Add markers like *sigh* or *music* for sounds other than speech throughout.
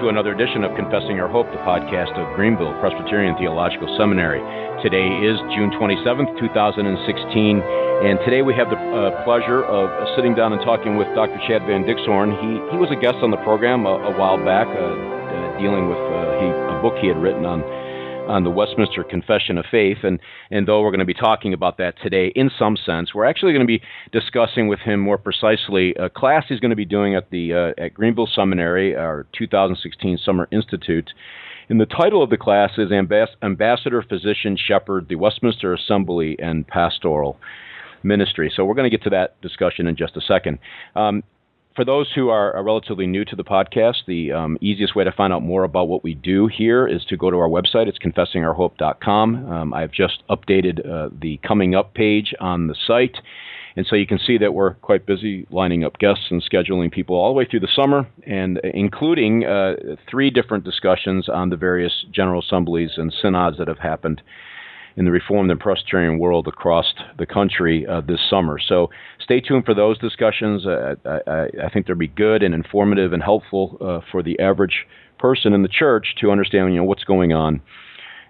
to another edition of Confessing Our Hope, the podcast of Greenville Presbyterian Theological Seminary. Today is June 27th, 2016, and today we have the uh, pleasure of sitting down and talking with Dr. Chad Van Dixhoorn. He, he was a guest on the program a, a while back, uh, uh, dealing with uh, he, a book he had written on on the Westminster Confession of Faith. And, and though we're going to be talking about that today in some sense, we're actually going to be discussing with him more precisely a class he's going to be doing at, the, uh, at Greenville Seminary, our 2016 Summer Institute. And the title of the class is Ambas- Ambassador, Physician, Shepherd, the Westminster Assembly, and Pastoral Ministry. So we're going to get to that discussion in just a second. Um, for those who are, relatively new to the podcast, the um, easiest way to find out more about what we do here is to go to our website. It's confessingourhope.com. Um, I've just updated uh, the coming up page on the site. And so you can see that we're quite busy lining up guests and scheduling people all the way through the summer, and including uh, three different discussions on the various general assemblies and synods that have happened in the Reformed and Presbyterian world across the country uh, this summer. So stay tuned for those discussions. Uh, I, I, think they'll be good and informative and helpful uh, for the average person in the church to understand you know what's going on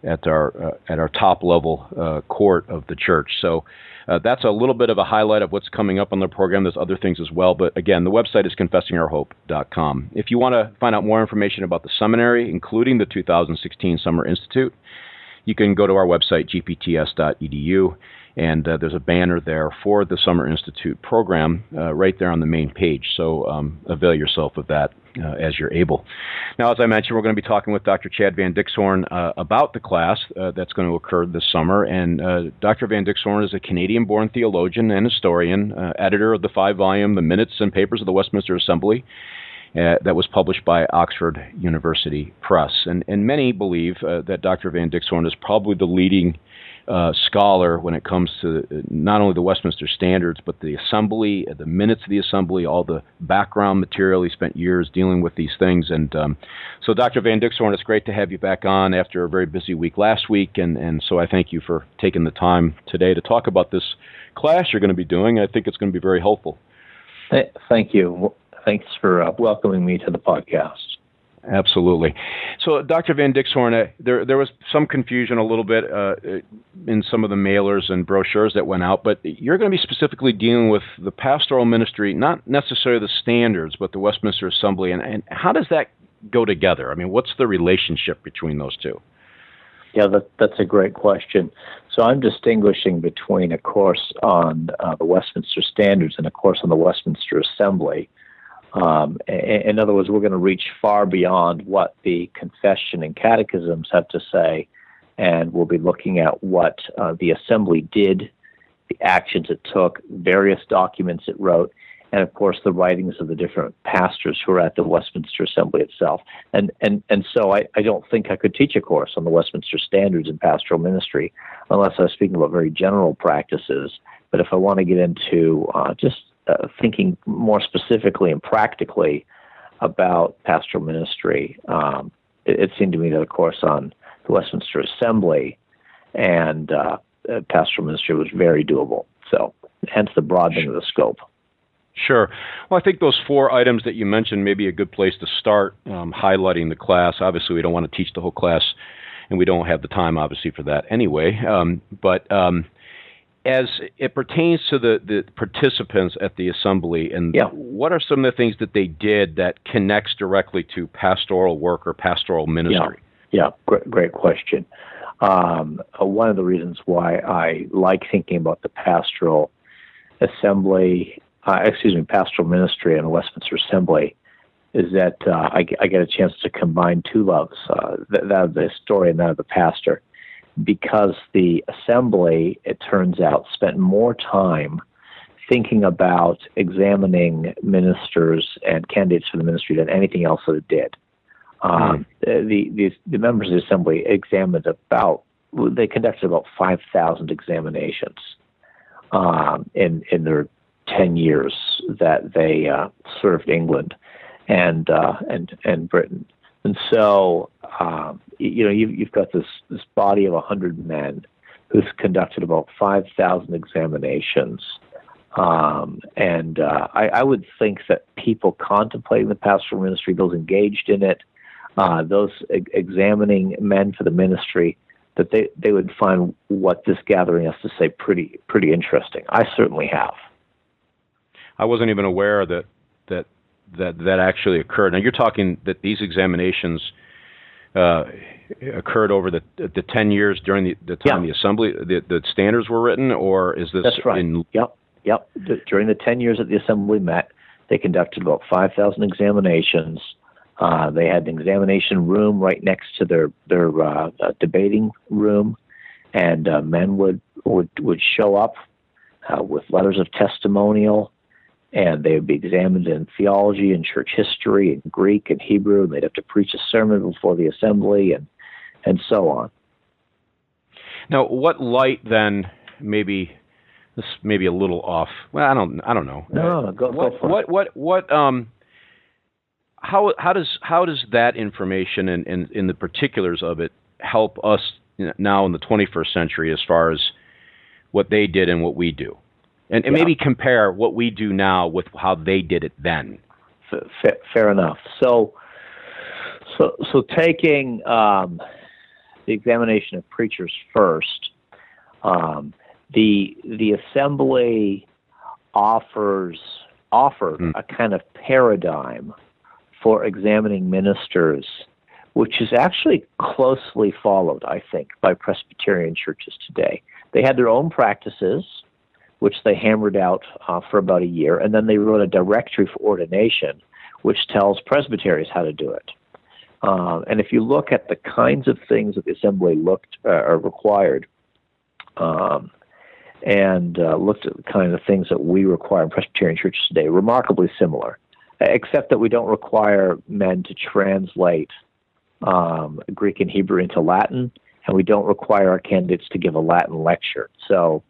at our uh, at our top level uh, court of the church. So. Uh, that's a little bit of a highlight of what's coming up on the program. There's other things as well, but again, the website is confessingourhope.com. If you want to find out more information about the seminary, including the 2016 Summer Institute, you can go to our website, gpts.edu, and uh, there's a banner there for the Summer Institute program uh, right there on the main page. So um, avail yourself of that uh, as you're able. Now, as I mentioned, we're going to be talking with Dr. Chad Van Dixhoorn uh, about the class uh, that's going to occur this summer. And uh, Dr. Van Dixhoorn is a Canadian born theologian and historian, editor of the five volume The Minutes and Papers of the Westminster Assembly uh, that was published by Oxford University Press. And, and many believe uh, that Dr. Van Dixhoorn is probably the leading uh, scholar when it comes to uh, not only the Westminster Standards, but the Assembly, the minutes of the Assembly, all the background material. He spent years dealing with these things. And um, so, Dr. Van Dixhoorn, it's great to have you back on after a very busy week last week. And, and so I thank you for taking the time today to talk about this class you're going to be doing. I think it's going to be very helpful. Thank you thanks for uh, welcoming me to the podcast. Absolutely. So, Dr. Van Dixhoorn, uh, there there was some confusion a little bit uh, in some of the mailers and brochures that went out, but you're going to be specifically dealing with the pastoral ministry, not necessarily the standards, but the Westminster Assembly. And, and how does that go together? I mean, what's the relationship between those two? Yeah, that, that's a great question. So I'm distinguishing between a course on uh, the Westminster Standards and a course on the Westminster Assembly. Um, in other words, we're going to reach far beyond what the confession and catechisms have to say, and we'll be looking at what uh, the assembly did, the actions it took, various documents it wrote, and of course the writings of the different pastors who are at the Westminster Assembly itself. And and and so I, I don't think I could teach a course on the Westminster Standards in pastoral ministry unless I was speaking about very general practices. But if I want to get into uh, just uh, thinking more specifically and practically about pastoral ministry, um, it, it, seemed to me that a course on the Westminster Assembly and uh, uh, pastoral ministry was very doable. So, hence the broadening of the scope. Sure. Well, I think those four items that you mentioned may be a good place to start um, highlighting the class. Obviously, we don't want to teach the whole class, and we don't have the time, obviously, for that anyway. Um, but um, as it pertains to the, the participants at the assembly, and yeah. what are some of the things that they did that connects directly to pastoral work or pastoral ministry? Yeah, yeah. Great, great question. Um, uh, one of the reasons why I like thinking about the pastoral assembly, uh, excuse me, pastoral ministry and the Westminster Assembly is that uh, I, I, get a chance to combine two loves, uh, that, that of the historian and that of the pastor because the assembly, it turns out, spent more time thinking about examining ministers and candidates for the ministry than anything else that it did. Um, mm. the, the, the members of the assembly examined about they conducted about five thousand examinations um, in in their ten years that they uh, served England and uh, and and Britain. And so, um, you know, you've, you've got this, this body of 100 men who's conducted about 5,000 examinations. Um, and uh, I, I, would think that people contemplating the pastoral ministry, those engaged in it, uh, those e- examining men for the ministry, that they, they would find what this gathering has to say pretty pretty interesting. I certainly have. I wasn't even aware that that that actually occurred. Now you're talking that these examinations uh, occurred over the the ten years during the, the time yeah. the assembly the, the standards were written, or is this? That's right. In... Yep, yep. during the ten years that the assembly met, they conducted about five thousand examinations. Uh, they had an examination room right next to their their uh, uh, debating room, and uh, men would would would show up uh, with letters of testimonial and they would be examined in theology and church history and Greek and Hebrew, and they'd have to preach a sermon before the assembly and and so on. Now, what light then? Maybe this may be a little off. Well, I don't. I don't know. No, no, go, what, go for what, it. What? What? Um. How how does how does that information and in, in, in the particulars of it help us now in the 21st century as far as what they did and what we do? And, and yeah. maybe compare what we do now with how they did it then. Fair, fair enough. So, so, so taking um, the examination of preachers first, um, the the assembly offers offered mm. a kind of paradigm for examining ministers, which is actually closely followed, I think, by Presbyterian churches today. They had their own practices which they hammered out uh, for about a year, and then they wrote a directory for ordination, which tells presbyteries how to do it. Uh, and if you look at the kinds of things that the assembly looked uh, are required, um, and uh, looked at the kind of things that we require in Presbyterian churches today, remarkably similar, except that we don't require men to translate um, Greek and Hebrew into Latin, and we don't require our candidates to give a Latin lecture. So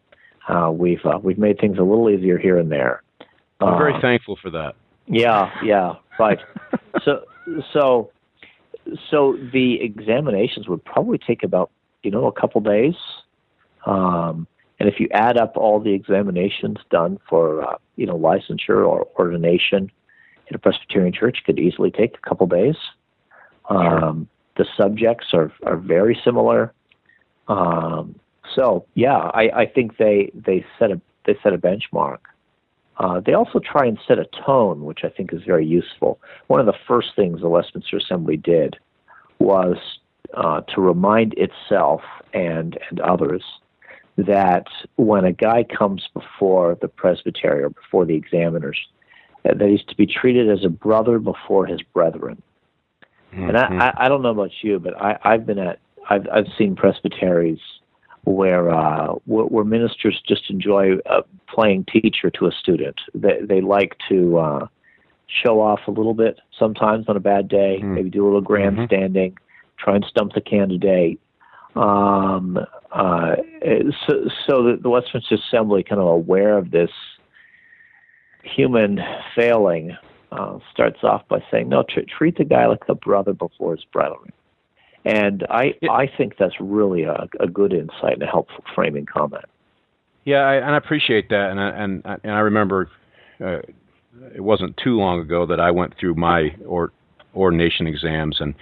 uh, we've uh, we've made things a little easier here and there. I'm very uh, thankful for that. Yeah, yeah, right. *laughs* so so so the examinations would probably take about you know a couple days, um, and if you add up all the examinations done for uh, you know licensure or ordination in a Presbyterian church, could easily take a couple days. Um, the subjects are are very similar. Um, so yeah, I, I think they they set a they set a benchmark. Uh, they also try and set a tone, which I think is very useful. One of the first things the Westminster Assembly did was uh, to remind itself and and others that when a guy comes before the presbytery or before the examiners, that he's to be treated as a brother before his brethren. Mm-hmm. And I, mm-hmm. I, I don't know about you, but I, I've been at I've I've seen presbyteries where uh, where ministers just enjoy uh, playing teacher to a student. They they like to uh, show off a little bit sometimes on a bad day. Mm. Maybe do a little mm-hmm. grandstanding, mm-hmm. try and stump the candidate. Um, uh, so so the, the Westminster Assembly, kind of aware of this human failing, uh, starts off by saying, "No, tr- treat the guy like a brother before his brethren." And I, I think that's really a, a good insight and a helpful framing comment. Yeah, I, and I appreciate that. And I, and, and I remember uh, it wasn't too long ago that I went through my or, ordination exams, and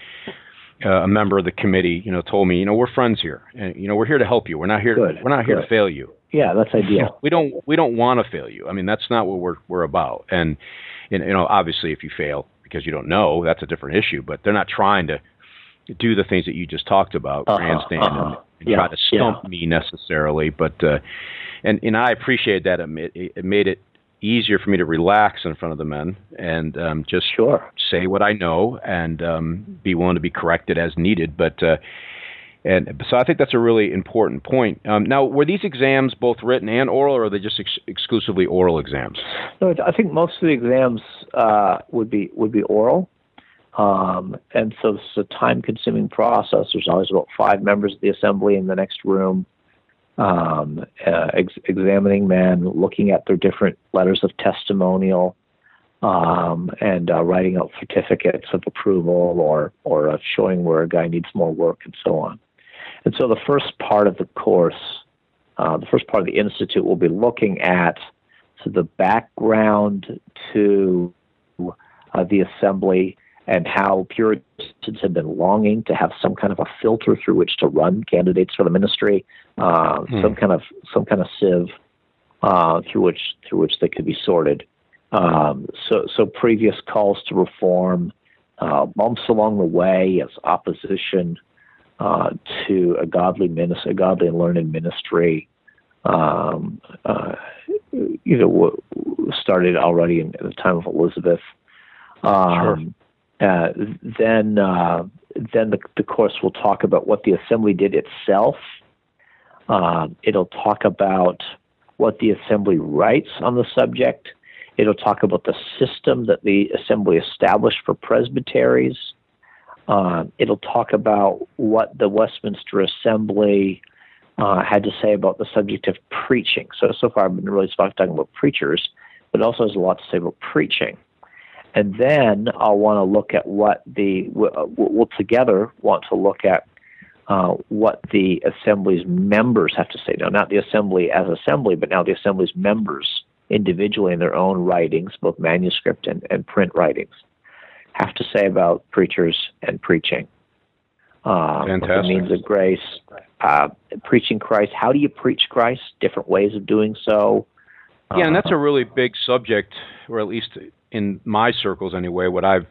uh, a member of the committee, you know, told me, you know, we're friends here, and you know, we're here to help you. We're not here. Good, we're not here to fail you. Yeah, that's ideal. *laughs* we don't we don't want to fail you. I mean, that's not what we're we're about. And you know, obviously, if you fail because you don't know, that's a different issue. But they're not trying to do the things that you just talked about, uh-huh, grandstand uh-huh. and, and yeah, try to stump yeah. me necessarily. But uh, and and I appreciate that it, it made it easier for me to relax in front of the men and um, just sure. say what I know and um, be willing to be corrected as needed. But uh, and so I think that's a really important point. Um, now, were these exams both written and oral, or are they just ex- exclusively oral exams? No, I think most of the exams uh, would be would be oral. Um, and so it's a time consuming process. There's always about five members of the assembly in the next room um, uh, ex- examining men, looking at their different letters of testimonial, um, and uh, writing out certificates of approval or, or uh, showing where a guy needs more work and so on. And so the first part of the course, uh, the first part of the institute, will be looking at so the background to uh, the assembly and how Puritans had been longing to have some kind of a filter through which to run candidates for the ministry, uh, hmm. some kind of some kind of sieve uh, through which through which they could be sorted. Um, so, so previous calls to reform, uh, bumps along the way as opposition uh, to a godly ministry, a godly and learned ministry. Um, uh, you know, started already in, in the time of Elizabeth. Um, sure. Uh, then, uh, then the, the course will talk about what the assembly did itself. Um, it'll talk about what the assembly writes on the subject. It'll talk about the system that the assembly established for presbyteries. Uh, it'll talk about what the Westminster Assembly uh, had to say about the subject of preaching. So, so far I've been really talking about preachers, but it also has a lot to say about preaching. And then I'll want to look at what the, we'll together want to look at uh, what the assembly's members have to say. Now, not the assembly as assembly, but now the assembly's members individually in their own writings, both manuscript and, and print writings, have to say about preachers and preaching. Uh, Fantastic. the means of grace, uh, preaching Christ. How do you preach Christ? Different ways of doing so. Yeah, and that's a really big subject, or at least in my circles anyway, what I've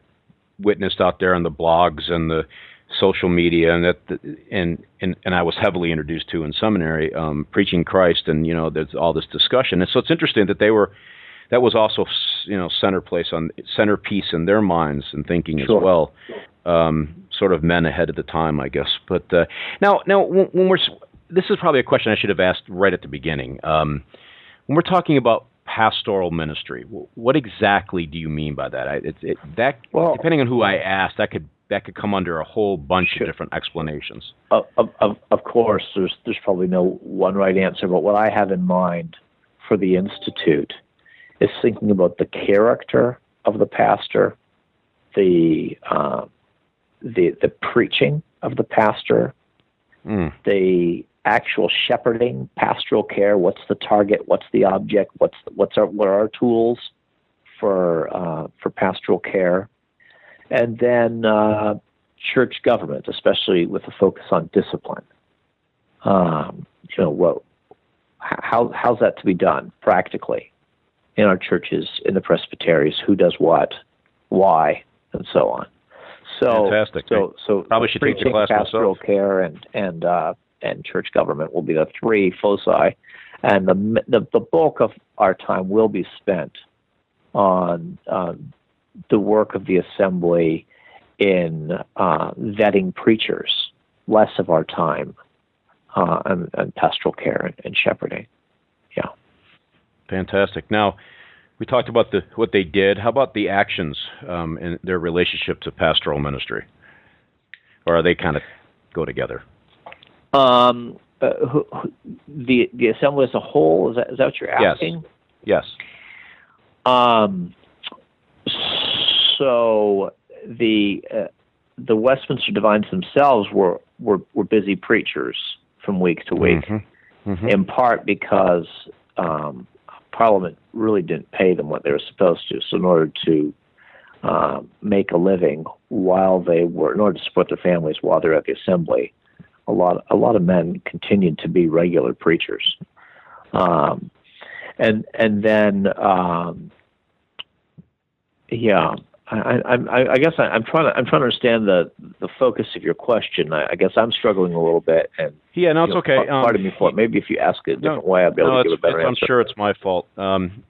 witnessed out there on the blogs and the social media and that and and, and I was heavily introduced to in seminary um, preaching Christ and you know there's all this discussion. And so it's interesting that they were that was also you know center place on centerpiece in their minds and thinking sure. as well um, sort of men ahead of the time I guess. But uh, now now when, when, we're this is probably a question I should have asked right at the beginning. Um, when we're talking about pastoral ministry what exactly do you mean by that I, it, it, that well, depending on who I ask that could that could come under a whole bunch sure. of different explanations. Of, of, of course, there's there's probably no one right answer, but what I have in mind for the institute is thinking about the character of the pastor, the uh, the the preaching of the pastor, mm. the actual shepherding, pastoral care. What's the target? What's the object? What's what's our what are our tools for uh, for pastoral care? and then uh, church government, especially with a focus on discipline. Um, you know, what, how how's that to be done practically in our churches, in the presbyteries? Who does what, why, and so on. So, Fantastic. So, so probably should take the class pastoral myself. care and and uh, and church government will be the three foci, and the the, the bulk of our time will be spent on um, the work of the assembly in uh, vetting preachers, less of our time uh, and, and, pastoral care and, and, shepherding. Yeah. Fantastic. Now, we talked about the what they did. How about the actions um, in their relationship to pastoral ministry, or are they kind of go together? Um, uh, who, who, the the assembly as a whole is that is that what you're asking? Yes. Yes. Um, so the uh, the Westminster divines themselves were, were were busy preachers from week to week, mm-hmm. Mm-hmm. in part because um, Parliament really didn't pay them what they were supposed to. So in order to uh, make a living while they were, in order to support their families while they're at the assembly, a lot a lot of men continued to be regular preachers, um, and and then um, yeah, I, I, I guess I, am trying to I'm trying to understand the the focus of your question. I, I guess I'm struggling a little bit, and yeah, no, it's know, okay. Pardon um, me for it. Maybe if you ask it a different no, way, I'll be able no, to give a better answer. I'm sure it's my fault. Um,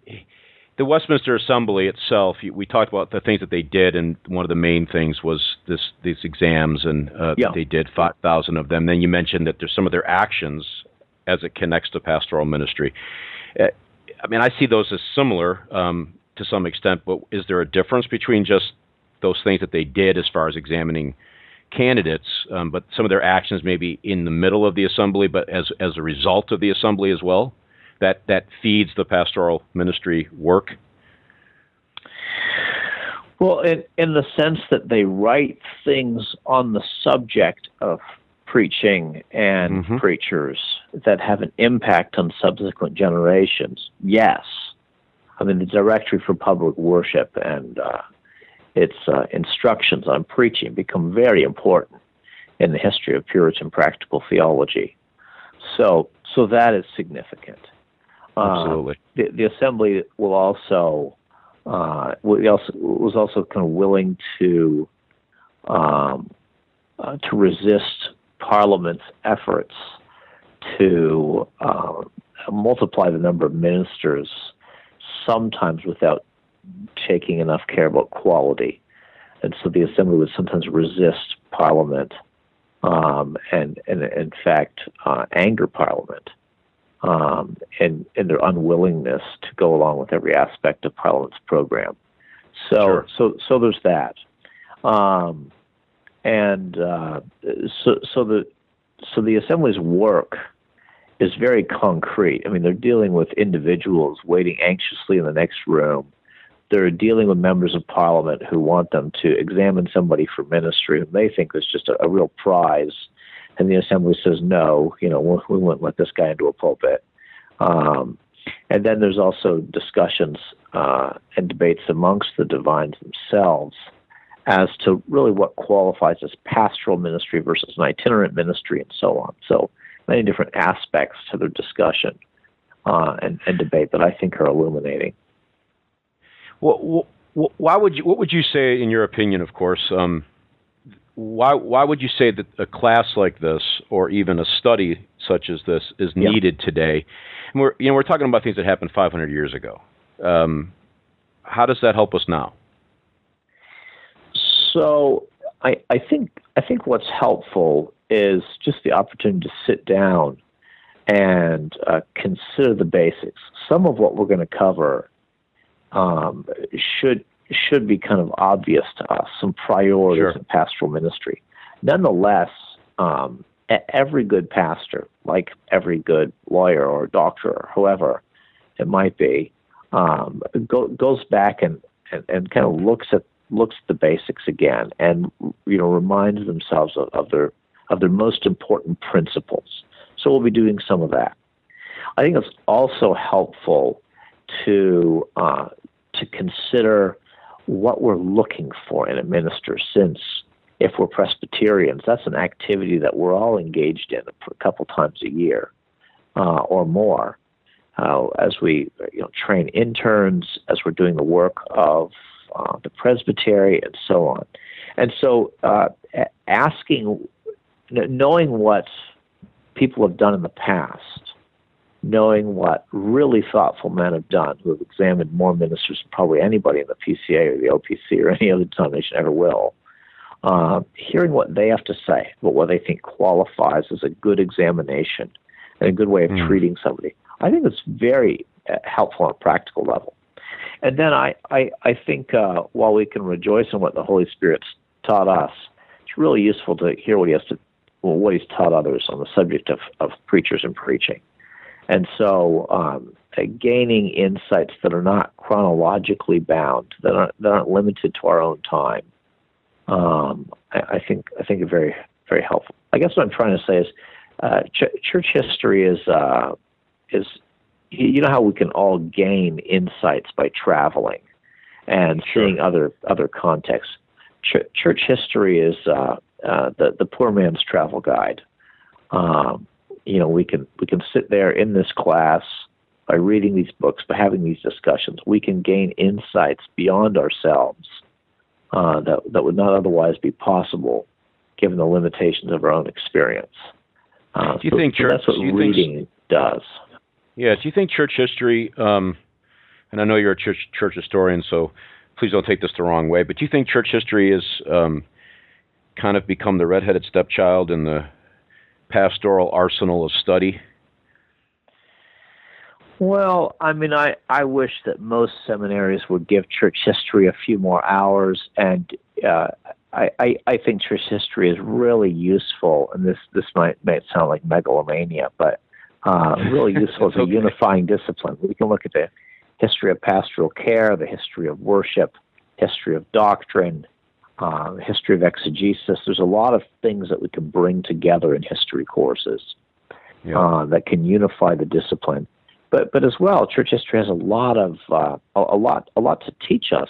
the Westminster Assembly itself, we talked about the things that they did, and one of the main things was this these exams, and uh, yeah. they did five thousand of them. Then you mentioned that there's some of their actions as it connects to pastoral ministry. Uh, I mean, I see those as similar. Um, to some extent, but is there a difference between just those things that they did as far as examining candidates, um, but some of their actions maybe in the middle of the assembly, but as as a result of the assembly as well, that that feeds the pastoral ministry work. Well, in in the sense that they write things on the subject of preaching and mm-hmm. preachers that have an impact on subsequent generations, yes. I mean, the Directory for Public Worship and uh, its uh, instructions on preaching become very important in the history of Puritan practical theology. So, so that is significant. Absolutely. Uh, the, the, assembly will also, uh, was also kind of willing to um, uh, to resist Parliament's efforts to uh, multiply the number of ministers, sometimes without taking enough care about quality. And so the assembly would sometimes resist Parliament um, and, and, in fact, uh, anger Parliament um, and, and their unwillingness to go along with every aspect of Parliament's program. So, sure. so, so there's that. Um, and uh, so, so the so the assembly's work is very concrete. I mean, they're dealing with individuals waiting anxiously in the next room they're dealing with members of parliament who want them to examine somebody for ministry and they think is just a, a real prize. And the assembly says, no, you know, we, won't let this guy into a pulpit. Um, and then there's also discussions uh, and debates amongst the divines themselves as to really what qualifies as pastoral ministry versus an itinerant ministry and so on. So many different aspects to the discussion uh, and, and debate that I think are illuminating Well, why would you? What would you say, in your opinion, of course? Um, why why would you say that a class like this, or even a study such as this, is needed yeah. today? And we're you know we're talking about things that happened 500 years ago. Um, how does that help us now? So I I think I think what's helpful is just the opportunity to sit down and uh, consider the basics. Some of what we're going to cover um, should should be kind of obvious to us, some priorities sure. in pastoral ministry. Nonetheless, um, every good pastor, like every good lawyer or doctor or whoever it might be, um, go, goes back and, and, and kind of looks at looks at the basics again, and you know reminds themselves of, of their of their most important principles. So we'll be doing some of that. I think it's also helpful to uh, to consider what we're looking for in a minister since if we're Presbyterians, that's an activity that we're all engaged in a couple times a year uh, or more. Uh, as we you know, train interns, as we're doing the work of uh, the presbytery, and so on. And so, uh, asking, knowing what people have done in the past, knowing what really thoughtful men have done who have examined more ministers than probably anybody in the PCA or the OPC or any other denomination ever will, uh, hearing what they have to say about what they think qualifies as a good examination and a good way of mm. treating somebody, I think it's very uh, helpful on a practical level. And then I, I, I think uh, while we can rejoice in what the Holy Spirit's taught us, it's really useful to hear what he has to, well, what he's taught others on the subject of, of preachers and preaching. And so, um, uh, gaining insights that are not chronologically bound, that aren't, that aren't limited to our own time, um, I, I, think I think are very very helpful. I guess what I'm trying to say is, uh, ch- church history is uh, is you know how we can all gain insights by traveling and sure. seeing other other contexts. Ch- church history is uh, uh, the the poor man's travel guide. Um, you know we can we can sit there in this class by reading these books by having these discussions. We can gain insights beyond ourselves uh, that that would not otherwise be possible given the limitations of our own experience. Uh, do you so, think church, that's what reading think, does. Yeah do you think church history um, and I know you're a church church historian so please don't take this the wrong way but do you think church history is um, kind of become the redheaded stepchild in the pastoral arsenal of study? Well, I mean, I, I wish that most seminaries would give church history a few more hours, and uh, I, I, I think church history is really useful. And this this might might sound like megalomania, but uh, really *laughs* useful as a okay. unifying discipline. We can look at the history of pastoral care, the history of worship, history of doctrine, uh, history of exegesis. There's a lot of things that we can bring together in history courses yeah. uh, that can unify the discipline. But but as well, church history has a lot of uh, a, a, lot a lot to teach us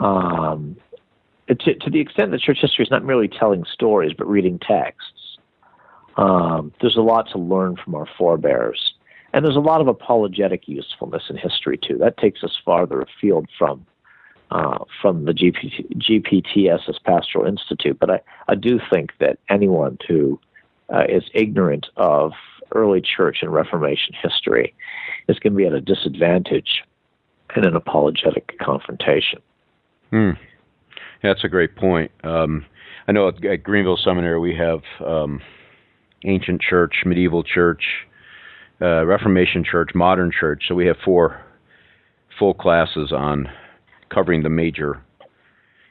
um, to, to the extent that church history is not merely telling stories but reading texts, um, there's a lot to learn from our forebears. And there's a lot of apologetic usefulness in history, too. That takes us farther afield from uh, from the GPT, GPTS Pastoral Institute. But I, I do think that anyone who uh, is ignorant of early church and Reformation history is going to be at a disadvantage in an apologetic confrontation. Hmm. That's a great point. Um, I know at, at, Greenville Seminary we have um, ancient church, medieval church, uh, Reformation church, modern church. So we have four full classes on covering the major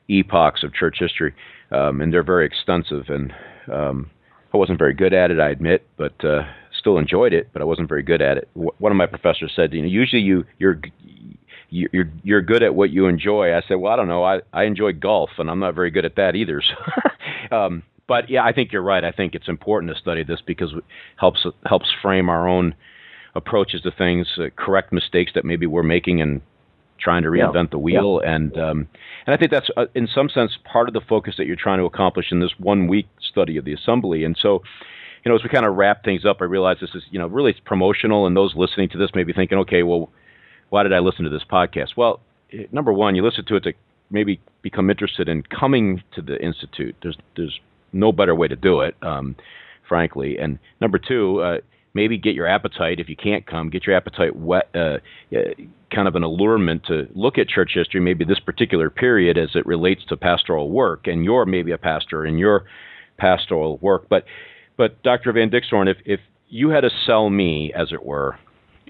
epochs of church history, um, and they're very extensive. And um, I wasn't very good at it, I admit, but uh, still enjoyed it. But I wasn't very good at it. W- one of my professors said, you know, usually you you're you're you're good at what you enjoy. I said, well, I don't know. I I enjoy golf, and I'm not very good at that either. So, *laughs* um, but yeah, I think you're right. I think it's important to study this because it helps helps frame our own approaches to things, uh, correct mistakes that maybe we're making, and trying to reinvent yeah. the wheel. Yeah. And um, and I think that's uh, in some sense part of the focus that you're trying to accomplish in this one week study of the assembly. And so. You know, as we kind of wrap things up, I realize this is, you know, really promotional, and those listening to this may be thinking, okay, well, why did I listen to this podcast? Well, eh, number one, you listen to it to maybe become interested in coming to the institute. There's there's no better way to do it, um, frankly. And number two, uh, maybe get your appetite if you can't come, get your appetite wet, uh, uh, kind of an allurement to look at church history, maybe this particular period as it relates to pastoral work. And you're maybe a pastor in your pastoral work, but but Dr. Van Dixhoorn, if if you had to sell me, as it were,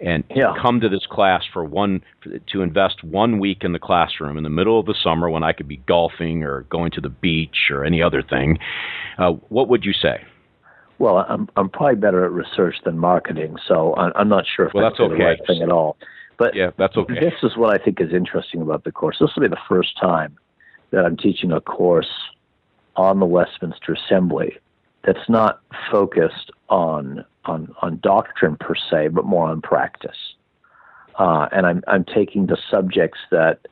and yeah. come to this class for one to invest one week in the classroom in the middle of the summer when I could be golfing or going to the beach or any other thing, uh, what would you say? Well, I'm I'm probably better at research than marketing, so I'm, I'm not sure if well, that's, that's okay. the right thing at all. But yeah, that's okay. This is what I think is interesting about the course. This will be the first time that I'm teaching a course on the Westminster Assembly that's not focused on on on doctrine per se, but more on practice. Uh, and I'm I'm taking the subjects that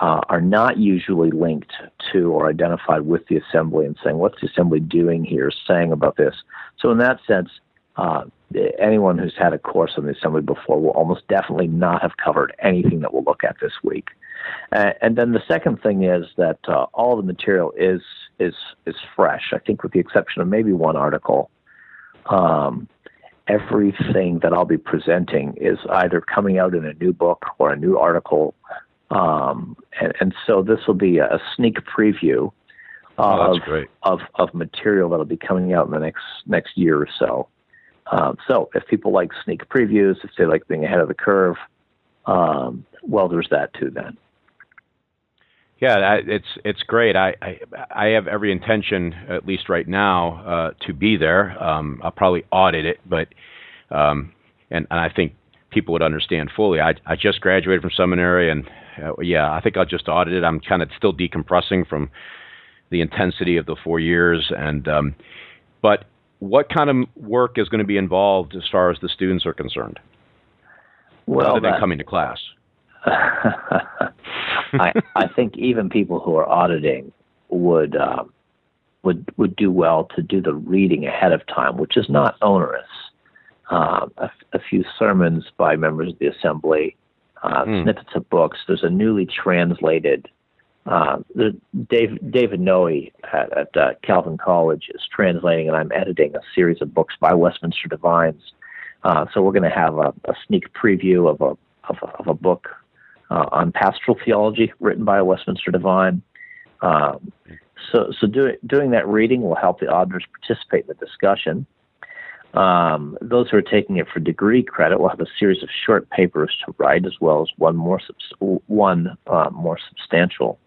uh, are not usually linked to or identified with the assembly and saying, what's the assembly doing here, saying about this? So in that sense, uh, anyone who's had a course on the assembly before will almost definitely not have covered anything that we'll look at this week. Uh, and then the second thing is that uh, all the material is is is fresh. I think, with the exception of maybe one article, um, everything that I'll be presenting is either coming out in a new book or a new article. Um, and, and, so this will be a sneak preview oh, of, of, of material that'll be coming out in the next next year or so. Um, so if people like sneak previews, if they like being ahead of the curve, um, well, there's that too then. Yeah, it's it's great. I, I, I have every intention, at least right now, uh, to be there. Um, I'll probably audit it, but um, and, and I think people would understand fully. I I just graduated from seminary, and uh, yeah, I think I'll just audit it. I'm kind of still decompressing from the intensity of the four years, and um, but what kind of work is going to be involved as far as the students are concerned? Well, other than coming to class. *laughs* I, I think even people who are auditing would uh, would would do well to do the reading ahead of time, which is not onerous. Uh, a, a, few sermons by members of the assembly, uh, mm. snippets of books. There's a newly translated. Uh, the Dave, David Noe at, at uh, Calvin College is translating, and I'm editing a series of books by Westminster Divines. Uh, so we're going to have a, a, sneak preview of a of a, of a book uh, on pastoral theology written by a Westminster Divine. Um, so, so do, doing that reading will help the auditors participate in the discussion. Um, those who are taking it for degree credit will have a series of short papers to write, as well as one more one uh, more substantial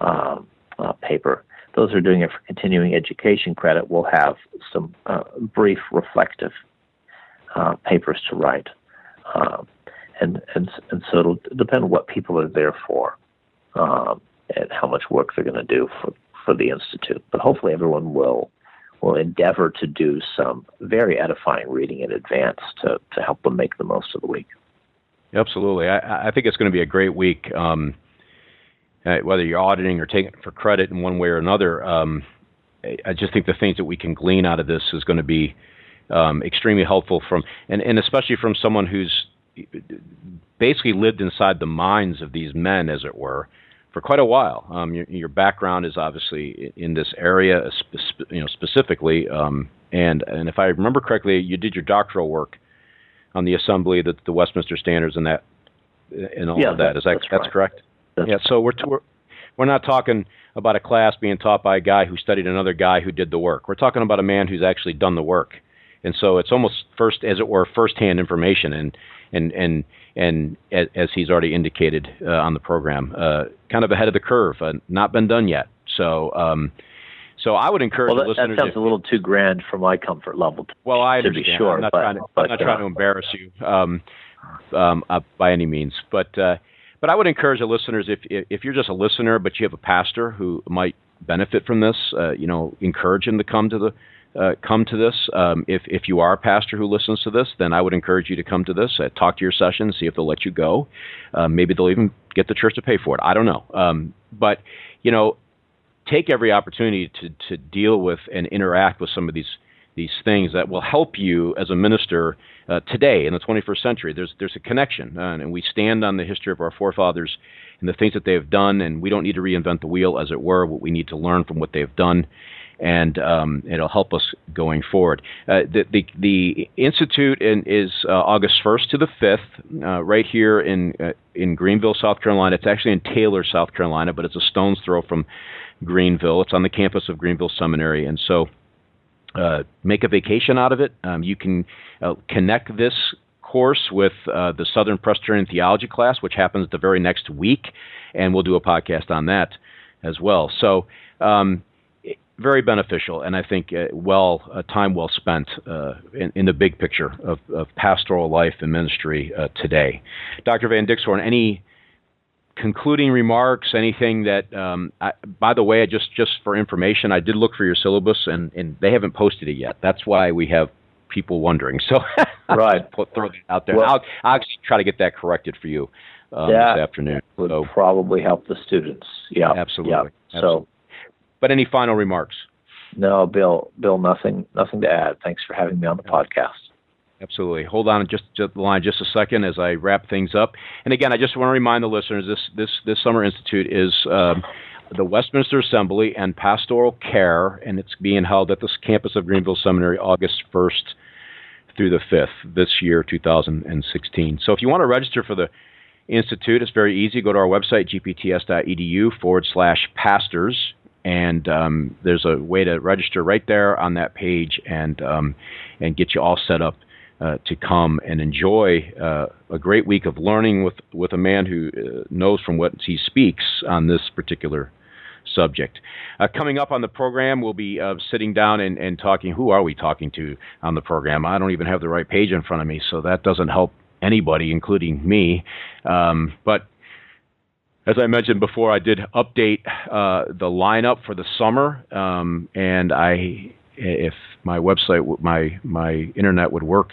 um, uh, paper. Those who are doing it for continuing education credit will have some uh, brief reflective uh, papers to write. Um, and and and so it'll depend on what people are there for, um, and how much work they're going to do for for the institute. But hopefully, everyone will will endeavor to do some very edifying reading in advance to to help them make the most of the week. Absolutely, I, I think it's going to be a great week. Um, uh, whether you're auditing or taking it for credit in one way or another. Um, I just think the things that we can glean out of this is going to be um, extremely helpful from, and, and especially from someone who's basically lived inside the minds of these men, as it were, for quite a while. Um, your, your, background is obviously in this area, you know, specifically, um, and and if I remember correctly, you did your doctoral work on the assembly, the, the Westminster Standards, and that, and all yeah, of that. Is that that's, that's correct? That's yeah. So we're, we're we're not talking about a class being taught by a guy who studied another guy who did the work. We're talking about a man who's actually done the work, and so it's almost first, as it were, firsthand information. And and and and as, as he's already indicated uh, on the program, uh, kind of ahead of the curve, uh, not been done yet. So. Um, so I would encourage well, that, listeners. That sounds if, a little too grand for my comfort level. To, well, I understand. To be sure, I'm not, but, trying, to, but, I'm not trying to embarrass you um, um, uh, by any means, but uh, but I would encourage the listeners if if you're just a listener, but you have a pastor who might benefit from this, uh, you know, encourage him to come to the uh, come to this. Um, if if you are a pastor who listens to this, then I would encourage you to come to this. Uh, talk to your session, see if they'll let you go. Uh, maybe they'll even get the church to pay for it. I don't know. Um, but you know, take every opportunity to to deal with and interact with some of these these things that will help you as a minister uh, today in the 21st century. There's there's a connection, uh, and we stand on the history of our forefathers and the things that they have done, and we don't need to reinvent the wheel, as it were. What we need to learn from what they've done, and um, it'll help us going forward. Uh, the, the, the institute in, is uh, August 1st to the 5th, uh, right here in uh, in Greenville, South Carolina. It's actually in Taylor, South Carolina, but it's a stone's throw from Greenville. It's on the campus of Greenville Seminary, and so. Uh, make a vacation out of it. Um, you can uh, connect this course with the Southern Presbyterian Theology class, which happens the very next week, and we'll do a podcast on that as well. So, um, very beneficial, and I think uh, well uh, time well spent uh, in, in, the big picture of, of pastoral life and ministry uh, today. Dr. Van Dixhoorn, any concluding remarks? Anything that? Um, I, by the way, I just just for information, I did look for your syllabus, and, and they haven't posted it yet. That's why we have people wondering. So *laughs* right, put, throw that out there. Well, I'll, I'll actually try to get that corrected for you um, this afternoon. Would so, probably help the students. Yeah, absolutely. Yeah. Absolutely. So but any final remarks? No, Bill. Bill, nothing. Nothing to add. Thanks for having me on the podcast. Absolutely. Hold on just, just the line just a second as I wrap things up. And again, I just want to remind the listeners this this this summer institute is um, the Westminster Assembly and Pastoral Care, and it's being held at the campus of Greenville Seminary August 1st through the 5th this year, 2016. So if you want to register for the institute, it's very easy. Go to our website, gpts.edu forward slash pastors and um, there's a way to register right there on that page and um, and get you all set up uh, to come and enjoy uh, a great week of learning with with a man who uh, knows from what he speaks on this particular subject. Uh, coming up on the program, we'll be uh, sitting down and, and talking. Who are we talking to on the program? I don't even have the right page in front of me, so that doesn't help anybody, including me. Um, but as I mentioned before, I did update uh, the lineup for the summer, um, and I, if my website, my my internet would work,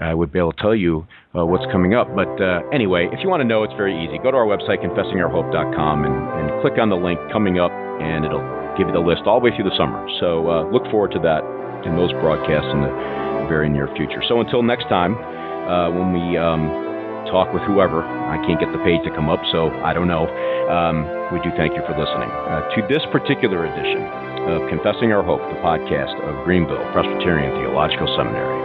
I would be able to tell you uh, what's coming up. But uh, anyway, if you want to know, it's very easy. Go to our website, confessingourhope.com, and, and click on the link coming up, and it'll give you the list all the way through the summer. So uh, look forward to that and those broadcasts in the very near future. So until next time, uh, when we um, talk with whoever. I can't get the page to come up, so I don't know. Um, we do thank you for listening uh, to this particular edition of Confessing Our Hope, the podcast of Greenville Presbyterian Theological Seminary.